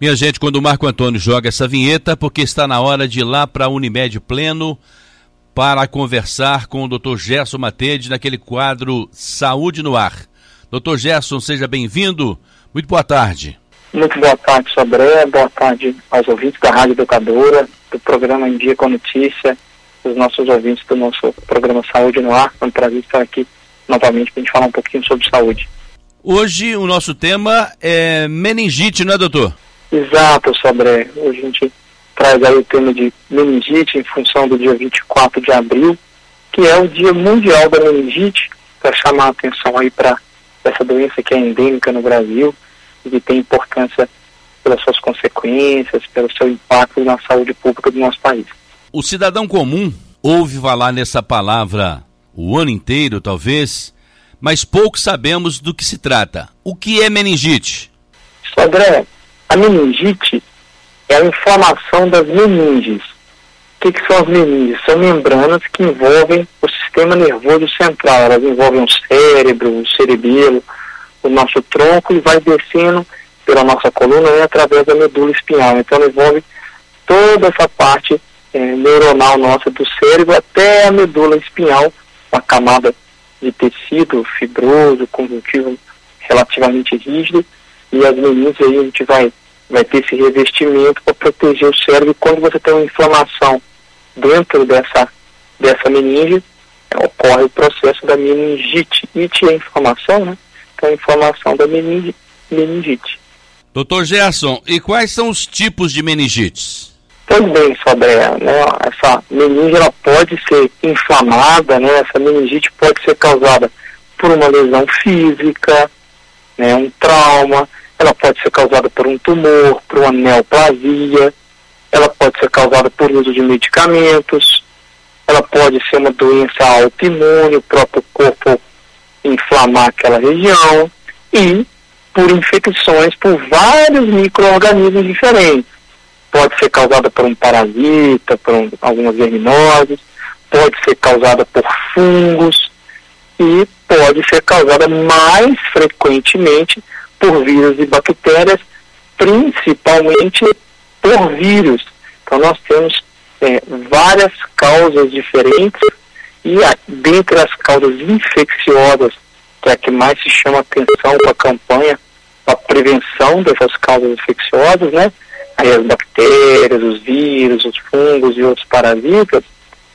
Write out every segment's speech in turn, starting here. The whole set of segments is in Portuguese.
Minha gente, quando o Marco Antônio joga essa vinheta, porque está na hora de ir lá para a Unimed Pleno para conversar com o Dr. Gerson Matede naquele quadro Saúde no Ar. Dr. Gerson, seja bem-vindo. Muito boa tarde. Muito boa tarde, Sobré. Boa tarde aos ouvintes da Rádio Educadora, do programa Em Dia com Notícia, os nossos ouvintes do nosso programa Saúde no Ar. É um prazer estar aqui novamente para a gente falar um pouquinho sobre saúde. Hoje o nosso tema é meningite, não é, doutor? Exato, Sobré. Hoje a gente traz aí o tema de meningite em função do dia 24 de abril, que é o Dia Mundial da Meningite, para chamar a atenção aí para essa doença que é endêmica no Brasil e que tem importância pelas suas consequências, pelo seu impacto na saúde pública do nosso país. O cidadão comum ouve falar nessa palavra o ano inteiro, talvez, mas pouco sabemos do que se trata. O que é meningite? André, a meningite é a inflamação das meninges. O que, que são as meninges? São membranas que envolvem o sistema nervoso central. Elas envolvem o cérebro, o cerebelo, o nosso tronco e vai descendo pela nossa coluna e através da medula espinhal. Então envolve toda essa parte é, neuronal nossa do cérebro até a medula espinhal, uma camada de tecido fibroso, conjuntivo relativamente rígido, e as meninges aí a gente vai, vai ter esse revestimento para proteger o cérebro. E quando você tem uma inflamação dentro dessa, dessa meninge, ocorre o processo da meningite. It é inflamação, né? Então, a inflamação da meninge, meningite. Doutor Gerson, e quais são os tipos de meningites? Pois bem, Sobré, né, essa meninge ela pode ser inflamada, né, essa meningite pode ser causada por uma lesão física, né, um trauma, ela pode ser causada por um tumor, por uma neoplasia, ela pode ser causada por uso de medicamentos, ela pode ser uma doença autoimune, o próprio corpo inflamar aquela região e por infecções por vários micro-organismos diferentes. Pode ser causada por um parasita, por um, algumas verminoses, pode ser causada por fungos e pode ser causada mais frequentemente por vírus e bactérias, principalmente por vírus. Então nós temos é, várias causas diferentes e a, dentre as causas infecciosas, que é a que mais se chama atenção para a campanha, a prevenção dessas causas infecciosas, né? Aí as bactérias, os vírus, os fungos e outros parasitas,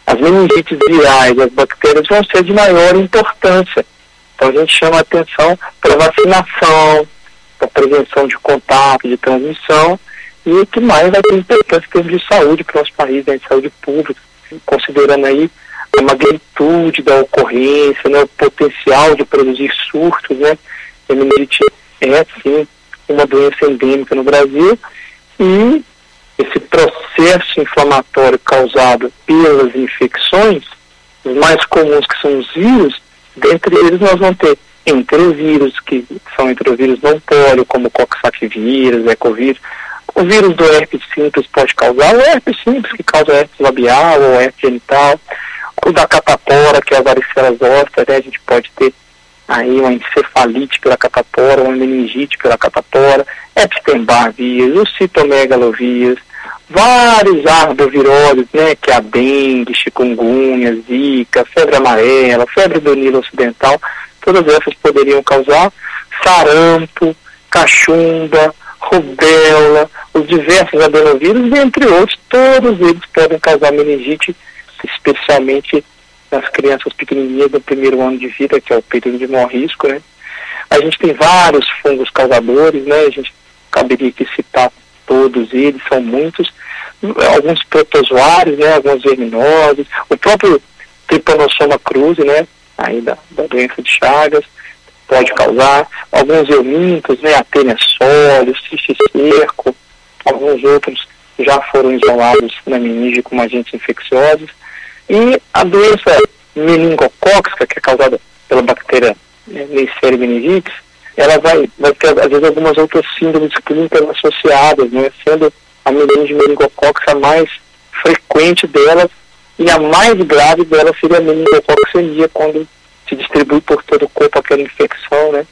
as meningites virais, as bactérias vão ser de maior importância. Então a gente chama atenção para vacinação, para prevenção de contato, de transmissão, e o que mais vai ter importância em termos de saúde para o nosso país, né, de saúde pública, considerando aí a magnitude da ocorrência, né, o potencial de produzir surtos, né, a meningite é, sim, uma doença endêmica no Brasil, e esse processo inflamatório causado pelas infecções, os mais comuns que são os vírus, dentre eles nós vamos ter entrovírus, que são entrovírus não pólio, como coxsacvírus, ecovírus. O vírus do herpes simples pode causar o herpes simples, que causa herpes labial ou herpes genital. O da catapora, que é a varicela zoster, né? a gente pode ter aí uma encefalite pela catapora, uma meningite pela catapora, Epstein-Barr vírus, o citomegalovírus, vários arboviroses, né, que é a dengue, chikungunya, zika, febre amarela, febre do Nilo Ocidental, todas essas poderiam causar sarampo, cachumba, rubéola, os diversos adenovírus, entre outros, todos eles podem causar meningite, especialmente nas crianças pequenininhas do primeiro ano de vida, que é o período de maior risco, né? A gente tem vários fungos causadores, né? A gente caberia aqui citar todos eles, são muitos, alguns protozoários, né? Algumas verminoses, o próprio Trypanosoma cruzi, né? Aí da, da doença de Chagas, pode causar, alguns eumintos, né? Atênia sólios, cisticerco, alguns outros já foram isolados na meninge como agentes infecciosos, e a doença meningocóxica, que é causada pela bactéria né, Neisseria meningitis, ela vai, vai ter, às vezes, algumas outras síndromes clínicas associadas, né, sendo a meninge meningocóxica a mais frequente delas e a mais grave delas seria a meningococcemia, quando se distribui por todo o corpo aquela infecção, né,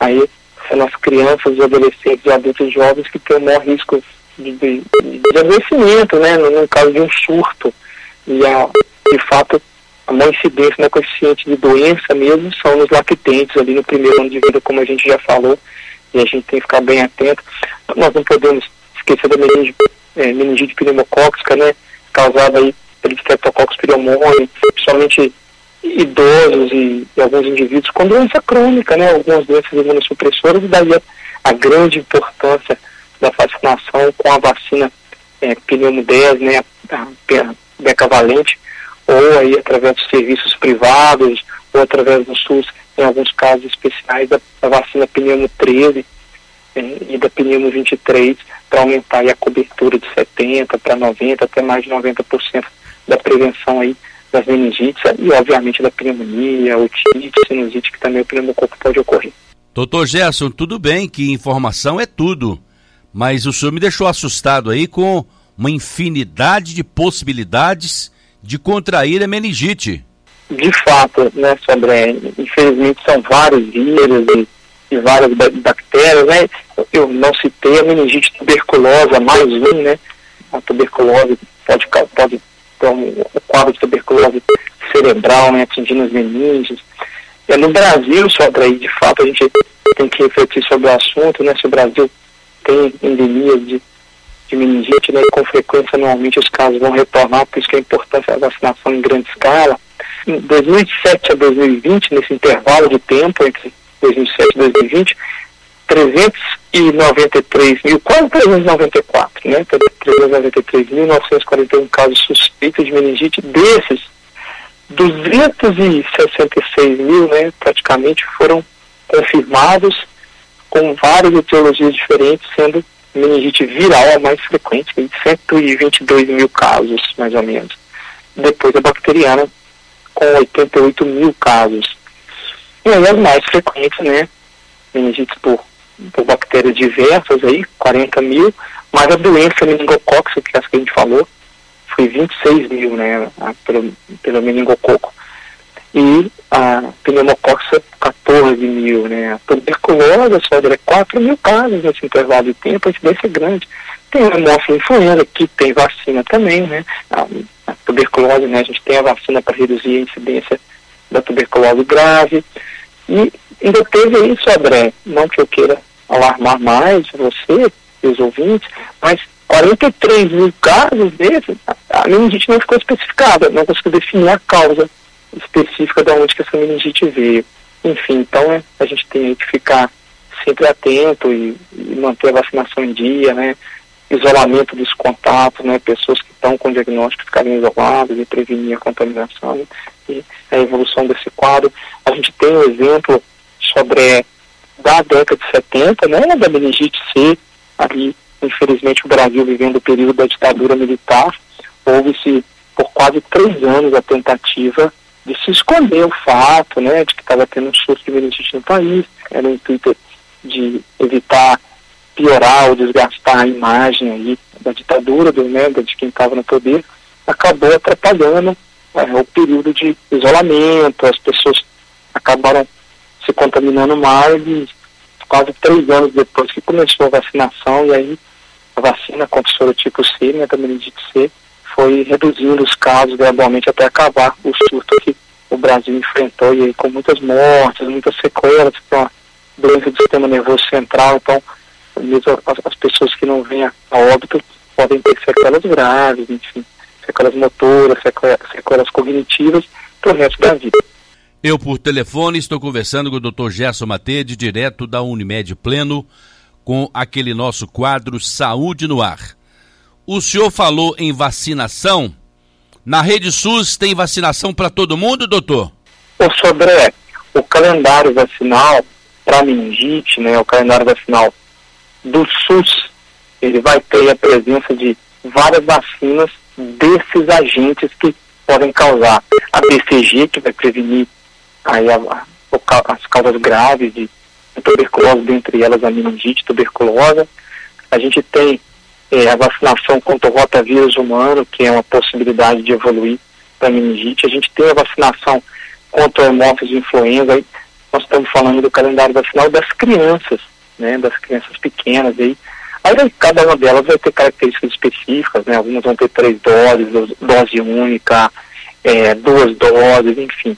aí são as crianças, adolescentes e adultos jovens que têm o maior risco de, de, de adoecimento, né, no, no, caso de um surto. E, a, de fato, a maior incidência no coeficiente de doença mesmo são nos lactentes ali no primeiro ano de vida, como a gente já falou, e a gente tem que ficar bem atento. Nós não podemos esquecer da meningite, é, meningite pneumocóxica, né, causada aí pelo Streptococcus pneumoniae, principalmente idosos e, e, alguns indivíduos com doença crônica, né, algumas doenças imunossupressoras, e daí a, a grande importância da vacinação com a vacina é, pneumo 10, né, a, a decavalente, ou aí através dos serviços privados, ou através do SUS, em alguns casos especiais, da, da vacina pneumo 13 é, e da pneumo 23, para aumentar a cobertura de 70% para 90%, até mais de 90% da prevenção aí das meningites e, obviamente, da pneumonia, otite, sinusite, que também o pneumococo pode ocorrer. Doutor Gerson, tudo bem que informação é tudo, mas o senhor me deixou assustado aí com uma infinidade de possibilidades de contrair a meningite. De fato, né, Sandré? Infelizmente são vários vírus e, e várias bactérias, né? Eu não citei a meningite tuberculosa, mais um, né? A tuberculose pode, pode um, um quadro de tuberculose cerebral, né, atingindo as meninges. E no Brasil, Sandré, de fato, a gente tem que refletir sobre o assunto, né? Se o Brasil tem endemias de, de meningite, né, com frequência, normalmente os casos vão retornar, por isso que a importância da vacinação em grande escala. Em 2007 a 2020, nesse intervalo de tempo entre 2007 e 2020, 393 mil, quase 394, né? 393.941 casos suspeitos de meningite. Desses, 266 mil, né, praticamente, foram confirmados com várias etiologias diferentes, sendo meningite viral a mais frequente, em 122 mil casos, mais ou menos. Depois a bacteriana, com 88 mil casos. E aí as mais frequentes, né? Meningites por, por bactérias diversas aí, 40 mil, mas a doença meningocócica, que é essa que a gente falou, foi 26 mil, né? Pelo, pelo meningococo e a pneumococcus 14 mil, né? A tuberculose, só é 4 mil casos nesse intervalo de tempo, a incidência é grande. Tem a hemófilo-influenza, que tem vacina também, né? A, a, tuberculose, né? A gente tem a vacina para reduzir a incidência da tuberculose grave. E ainda teve isso, André, não que eu queira alarmar mais você e os ouvintes, mas 43 mil casos desses, a, meningite não ficou especificada, não conseguiu definir a causa específica de onde que essa meningite veio. Enfim, então é, a gente tem que ficar sempre atento e, e, manter a vacinação em dia, né? Isolamento dos contatos, né? Pessoas que estão com diagnóstico ficarem isoladas e prevenir a contaminação e a evolução desse quadro. A gente tem um exemplo sobre da década de 70, né? Da meningite C, ali, infelizmente, o Brasil vivendo o período da ditadura militar, houve-se por quase três anos a tentativa de se esconder o fato, né, de que estava tendo um surto de meningite no país, era o intuito de evitar piorar ou desgastar a imagem aí da ditadura, do, né, de quem estava no poder, acabou atrapalhando é, o período de isolamento, as pessoas acabaram se contaminando mais e quase três anos depois que começou a vacinação, e aí a vacina contra o sorotipo C, né, da meningite C, foi reduzindo os casos gradualmente até acabar o surto que o Brasil enfrentou e aí, com muitas mortes, muitas sequelas, com a doença do sistema nervoso central, então mesmo as, as pessoas que não vêm a, a óbito podem ter sequelas graves, enfim, sequelas motoras, sequelas, sequelas cognitivas para o resto da vida. Eu, por telefone, estou conversando com o Dr. Gerson Matede, direto da Unimed Pleno, com aquele nosso quadro Saúde no Ar. O senhor falou em vacinação. Na Rede SUS tem vacinação para todo mundo, doutor? Ô, Sodré, o calendário vacinal para meningite, né, o calendário vacinal do SUS, ele vai ter a presença de várias vacinas desses agentes que podem causar a BCG, que vai prevenir aí a, as causas graves de tuberculose, dentre elas a meningite tuberculosa. A gente tem é, a vacinação contra o rotavírus humano, que é uma possibilidade de evoluir para meningite. A gente tem a vacinação contra a hemófise influenza. Aí nós estamos falando do calendário vacinal das crianças, né, das crianças pequenas aí. Aí cada uma delas vai ter características específicas, né? Algumas vão ter três doses, dose única, é, duas doses, enfim.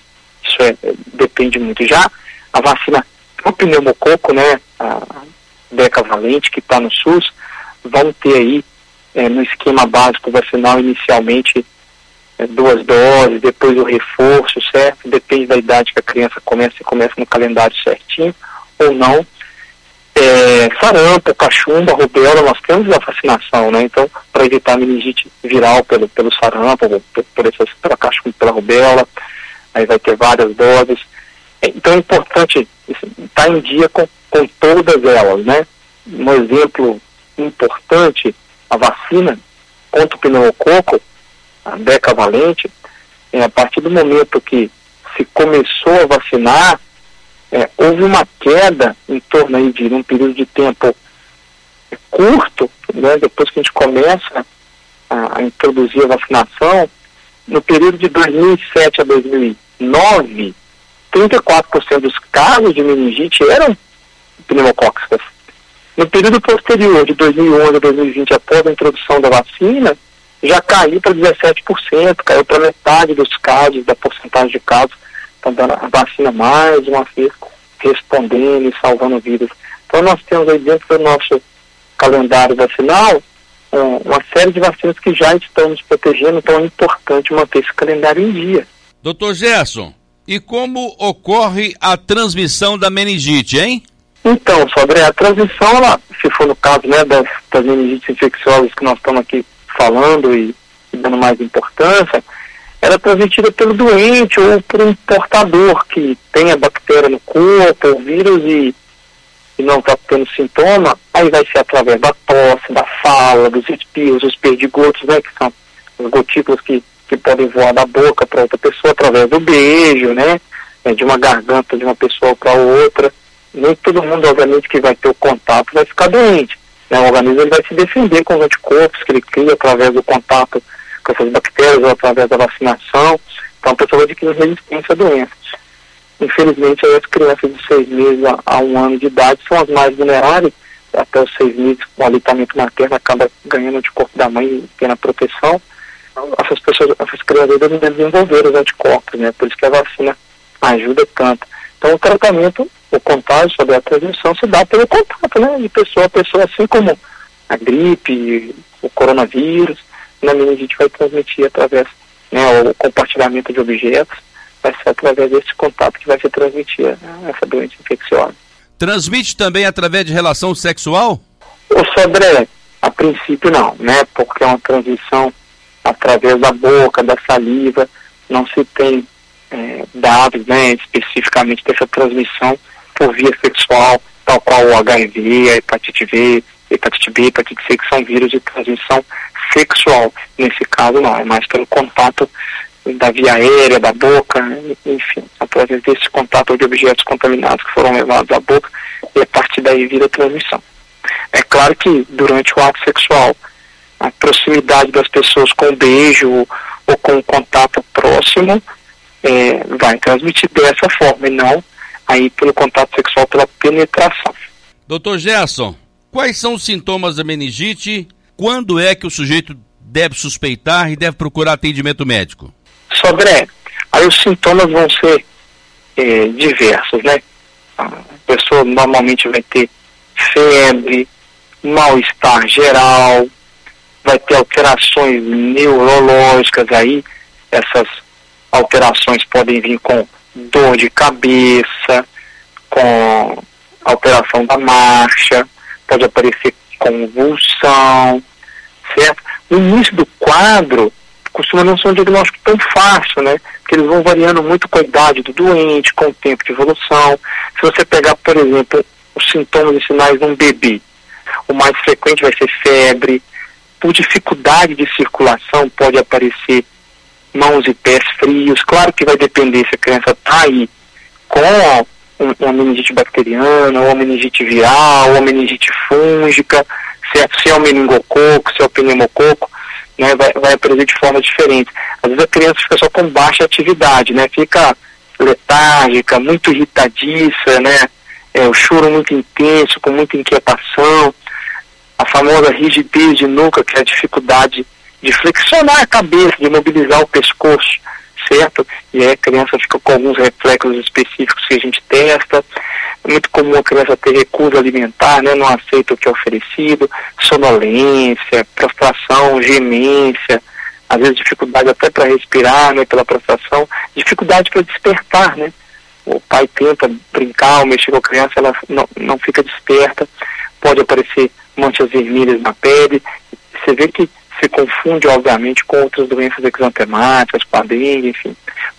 Isso é, depende muito. Já a vacina o pneumococo, né, a decavalente que está no SUS, vão ter aí é, no esquema básico vacinal inicialmente é, duas doses, depois o reforço, certo? Depende da idade que a criança começa, se começa no calendário certinho ou não. É, sarampo, cachumba, rubéola, nós temos a vacinação, né? Então, para evitar meningite viral pelo, pelo sarampo, por, por essas, pela cachumba, pela rubéola, aí vai ter várias doses. Então é importante estar em dia com, com todas elas, né? Um exemplo importante, a vacina contra o pneumococo, a decavalente, é, a partir do momento que se começou a vacinar, é, houve uma queda em torno aí de um período de tempo curto, né, depois que a gente começa a, a introduzir a vacinação, no período de 2007 a 2009, 34% dos casos de meningite eram pneumocócicas. No período posterior, de 2011 a 2020, após a introdução da vacina, já caiu para 17%, caiu para metade dos casos, da porcentagem de casos, então dando a vacina mais uma vez respondendo e salvando vidas. Então nós temos aí dentro do nosso calendário vacinal uma série de vacinas que já estão nos protegendo, então é importante manter esse calendário em dia. Doutor Gerson, e como ocorre a transmissão da meningite, hein? Então, sobre a transmissão, ela, se for no caso né, das, das meningites infecciosas que nós estamos aqui falando e, e dando mais importância, ela é transmitida pelo doente ou por um portador que tem a bactéria no corpo, o vírus e, e não está tendo sintoma, aí vai ser através da tosse, da fala, dos espirros, os perdigotos, né, que são as gotículas que que podem voar da boca para outra pessoa através do beijo, né? É, de uma garganta de uma pessoa para outra. Nem todo mundo, obviamente, que vai ter o contato vai ficar doente. Né? O organismo ele vai se defender com os anticorpos que ele cria através do contato com essas bactérias ou através da vacinação. Então a pessoa vai adquirir resistência à doença. Infelizmente, as crianças de seis meses a, a, um ano de idade são as mais vulneráveis. Até os seis meses, o alitamento materno acaba ganhando de corpo da mãe e tendo a proteção essas pessoas, essas crianças devem desenvolver os anticorpos, né? Por isso que a vacina ajuda tanto. Então o tratamento, o contágio sobre a transmissão se dá pelo contato, né? De pessoa a pessoa, assim como a gripe, o coronavírus, na meningite vai transmitir através, né? O compartilhamento de objetos vai ser através desse contato que vai se transmitir né, essa doença infecciosa. Transmite também através de relação sexual? O sobre, a princípio não, né? Porque é uma transmissão através da boca, da saliva, não se tem é, dados né, especificamente dessa transmissão por via sexual, tal qual o HIV, a hepatite V, hepatite B, hepatite C, que são vírus de transmissão sexual. Nesse caso não, é mais pelo contato da via aérea, da boca, enfim, através desse contato de objetos contaminados que foram levados à boca e a partir daí vira a transmissão. É claro que durante o ato sexual a proximidade das pessoas com beijo ou com contato próximo é, vai transmitir dessa forma e não aí pelo contato sexual, pela penetração. Doutor Gerson, quais são os sintomas da meningite? Quando é que o sujeito deve suspeitar e deve procurar atendimento médico? Sobre aí os sintomas vão ser é, diversos, né? A pessoa normalmente vai ter febre, mal-estar geral, vai ter alterações neurológicas aí, essas alterações podem vir com dor de cabeça, com alteração da marcha, pode aparecer convulsão, certo? No início do quadro, costuma não ser um diagnóstico tão fácil, né? Porque eles vão variando muito com a idade do doente, com o tempo de evolução. Se você pegar, por exemplo, os sintomas e sinais de um bebê, o mais frequente vai ser febre, por dificuldade de circulação pode aparecer mãos e pés frios. Claro que vai depender se a criança está aí com uma meningite bacteriana, ou uma meningite viral, ou uma meningite fúngica, certo? se é o meningococo, se é o pneumococo, né, vai, vai aparecer de forma diferente. Às vezes a criança fica só com baixa atividade, né, fica letárgica, muito irritadiça, né, é, o choro muito intenso, com muita inquietação, a famosa rigidez de nuca, que é a dificuldade de flexionar a cabeça, de mobilizar o pescoço, certo? E aí a criança fica com alguns reflexos específicos que a gente testa. É muito comum a criança ter recusa alimentar, né? não aceita o que é oferecido, sonolência, prostração, gemência, às vezes dificuldade até para respirar, né, pela prostração, dificuldade para despertar, né? O pai tenta brincar ou mexer com a criança, ela não, não fica desperta, pode aparecer manchas vermelhas na pele, você vê que se confunde, obviamente, com outras doenças exantemáticas, com a dengue, enfim.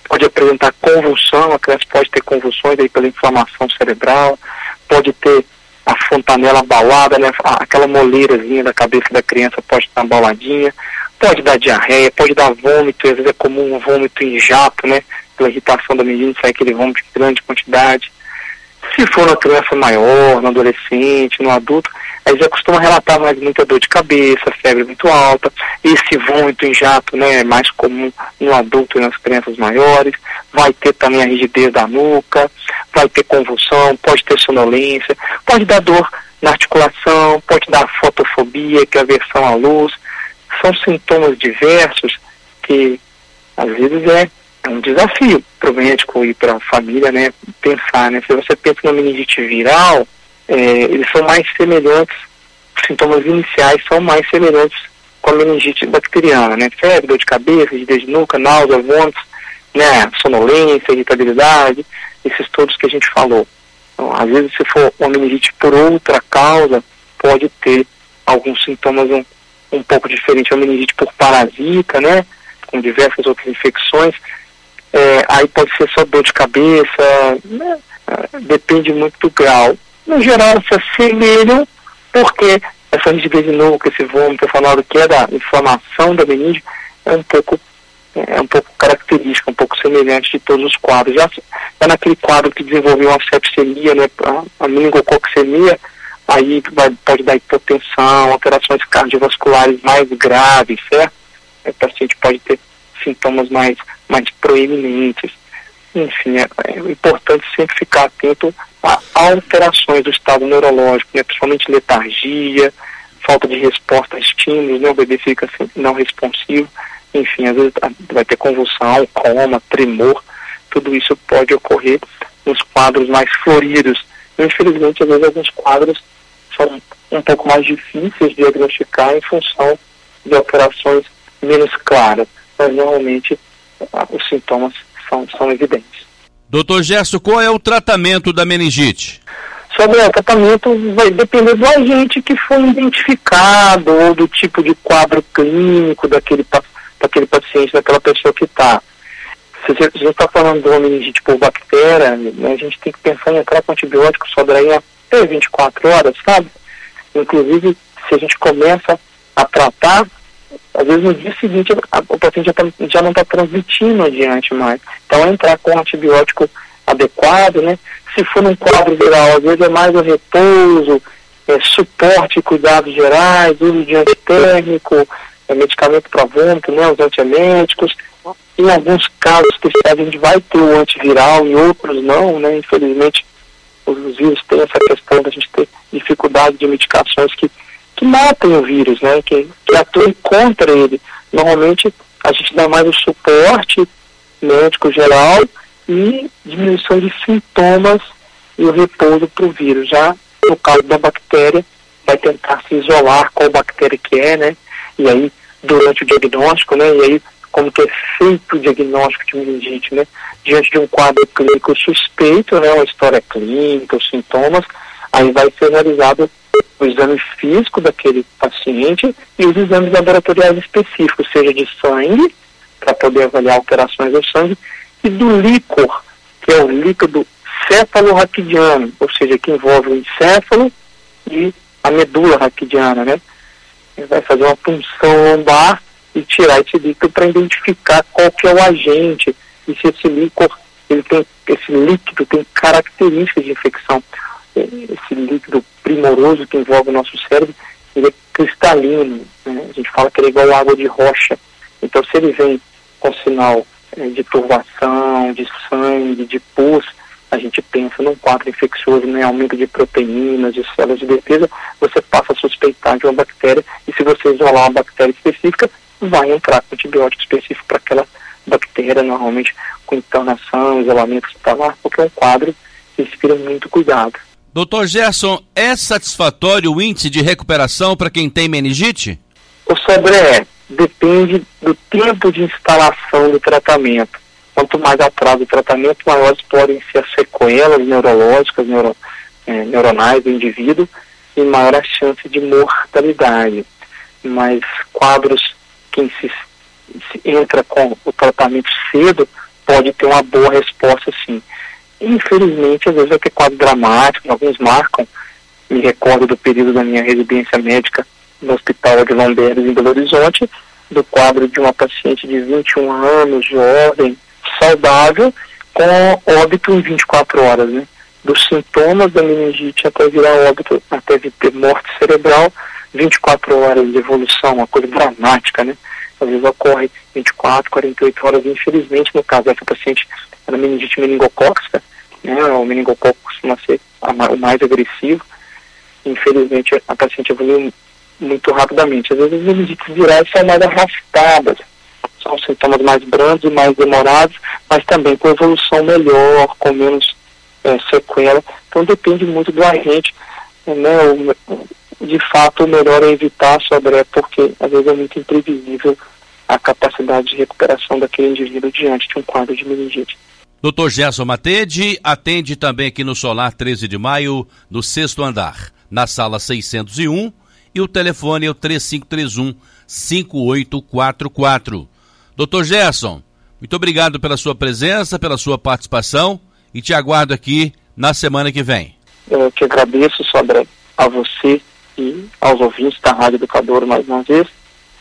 Pode apresentar convulsão, a criança pode ter convulsões aí pela inflamação cerebral, pode ter a fontanela abalada, né, aquela moleirazinha da cabeça da criança pode estar abaladinha, pode dar diarreia, pode dar vômito, às vezes é comum um vômito em jato, né, pela irritação da menina, sai aquele vômito em grande quantidade. Se for uma criança maior, no adolescente, no adulto, aí já costuma relatar mais muita dor de cabeça, febre muito alta, esse vômito em jato, né, é mais comum no adulto e nas crianças maiores, vai ter também a rigidez da nuca, vai ter convulsão, pode ter sonolência, pode dar dor na articulação, pode dar fotofobia, que é aversão à luz, são sintomas diversos que às vezes é é um desafio para o médico e para a família, né, pensar, né, se você pensa na meningite viral, é, eles são mais semelhantes, os sintomas iniciais são mais semelhantes com a meningite bacteriana, né, febre, dor de cabeça, de de nuca, náusea, vômitos, né, sonolência, irritabilidade, esses todos que a gente falou. Então, às vezes, se for uma meningite por outra causa, pode ter alguns sintomas um, um pouco diferentes. A meningite por parasita, né, com diversas outras infecções, é, aí pode ser só dor de cabeça, né? É, depende muito do grau. No geral, se assemelham, porque essa rigidez de nuca, esse vômito, eu falava que é da inflamação da meninge, é um pouco é um pouco característica, um pouco semelhante de todos os quadros. Já, já naquele quadro que desenvolveu uma sepsemia, né, a meningococcemia, aí vai, pode dar hipotensão, alterações cardiovasculares mais graves, certo? O paciente pode ter sintomas mais mais proeminentes. Enfim, é, é importante sempre ficar atento a alterações do estado neurológico, né, principalmente letargia, falta de resposta a estímulos, né, o bebê fica assim, não responsivo, enfim, às vezes vai ter convulsão, coma, tremor, tudo isso pode ocorrer nos quadros mais floridos. Infelizmente, às vezes alguns quadros são um pouco mais difíceis de diagnosticar em função de alterações menos claras, mas normalmente os sintomas são, são evidentes. Doutor Gerson, qual é o tratamento da meningite? Sobre o tratamento vai depender do agente que foi identificado ou do tipo de quadro clínico daquele, daquele paciente, daquela pessoa que está. Se a gente está falando de uma meningite por bactéria, né, a gente tem que pensar em entrar com antibiótico só daí até 24 horas, sabe? Inclusive, se a gente começa a tratar, às vezes no dia seguinte o paciente já, tá, já não está transmitindo adiante mais. Então entrar com um antibiótico adequado, né? Se for num quadro viral, às vezes é mais o repouso, é, suporte cuidados gerais, uso de antitérmico, é, medicamento para vômito, né? Os antieméticos. Em alguns casos especiais a gente vai ter o antiviral, em outros não, né? Infelizmente os vírus têm essa questão da gente ter dificuldade de medicações que que matem o vírus, né? Que, que atuem contra ele. Normalmente a gente dá mais o suporte médico geral e diminuição de sintomas e o repouso para o vírus. Já no caso da bactéria, vai tentar se isolar qual bactéria que é, né? E aí, durante o diagnóstico, né? E aí, como que é feito o diagnóstico de meningite, né? Diante de um quadro clínico suspeito, né? Uma história clínica, os sintomas, aí vai ser realizado o exame físico daquele paciente e os exames laboratoriais específicos, seja de sangue, para poder avaliar alterações do sangue, e do líquor, que é o líquido céfalo-raquidiano, ou seja, que envolve o encéfalo e a medula raquidiana, né? Ele vai fazer uma punção lombar e tirar esse líquido para identificar qual que é o agente e se esse líquor, ele tem, esse líquido tem características de infecção esse líquido primoroso que envolve o nosso cérebro, ele é cristalino, né? a gente fala que ele é igual água de rocha. Então, se ele vem com sinal é, de turbação, de sangue, de pus, a gente pensa num quadro infeccioso, né, aumento de proteínas, de células de defesa, você passa a suspeitar de uma bactéria e se você isolar uma bactéria específica, vai entrar com antibiótico específico para aquela bactéria, normalmente com internação, isolamento hospitalar, porque é um quadro que inspira muito cuidado. Doutor Gerson, é satisfatório o índice de recuperação para quem tem meningite? O Sobré depende do tempo de instalação do tratamento. Quanto mais atrasa o tratamento, maiores podem ser as sequelas neurológicas, neuro, é, neuronais do indivíduo e maior a chance de mortalidade. Mas quadros quem se, se entra com o tratamento cedo pode ter uma boa resposta sim. Infelizmente, às vezes ter quadro dramático, alguns marcam, me recordo do período da minha residência médica no Hospital de Lombeiros, em Belo Horizonte, do quadro de uma paciente de 21 anos, jovem, saudável, com óbito em 24 horas, né? Dos sintomas da meningite até virar óbito, até ter morte cerebral, 24 horas de evolução, uma coisa dramática, né? Às vezes ocorre 24, 48 horas, infelizmente, no caso dessa paciente, era meningite meningocócica, né? O meningococo costuma ser o mais agressivo. Infelizmente, a paciente evoluiu muito rapidamente. Às vezes as meningites virais são mais arrastadas, são sintomas mais brandos mais demorados, mas também com evolução melhor, com menos é, sequela. Então depende muito do agente. Né? O, de fato, o melhor é evitar sobre porque às vezes é muito imprevisível a capacidade de recuperação daquele indivíduo diante de um quadro de meningite. Dr. Gerson Matede atende também aqui no Solar 13 de Maio, no sexto andar, na sala 601, e o telefone é o 3531 5844. Dr. Gerson, muito obrigado pela sua presença, pela sua participação e te aguardo aqui na semana que vem. Eu que agradeço, Sodré, a você e aos ouvintes da Rádio Educador mais uma vez.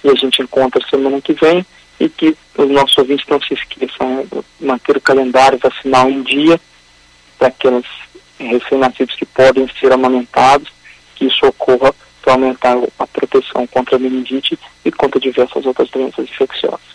E a gente encontra semana que vem e que os nossos ouvintes não se esqueçam de manter o calendário vacinal em dia para aqueles recém-nascidos que podem ser amamentados, que isso ocorra para aumentar a proteção contra a meningite e contra diversas outras doenças infecciosas.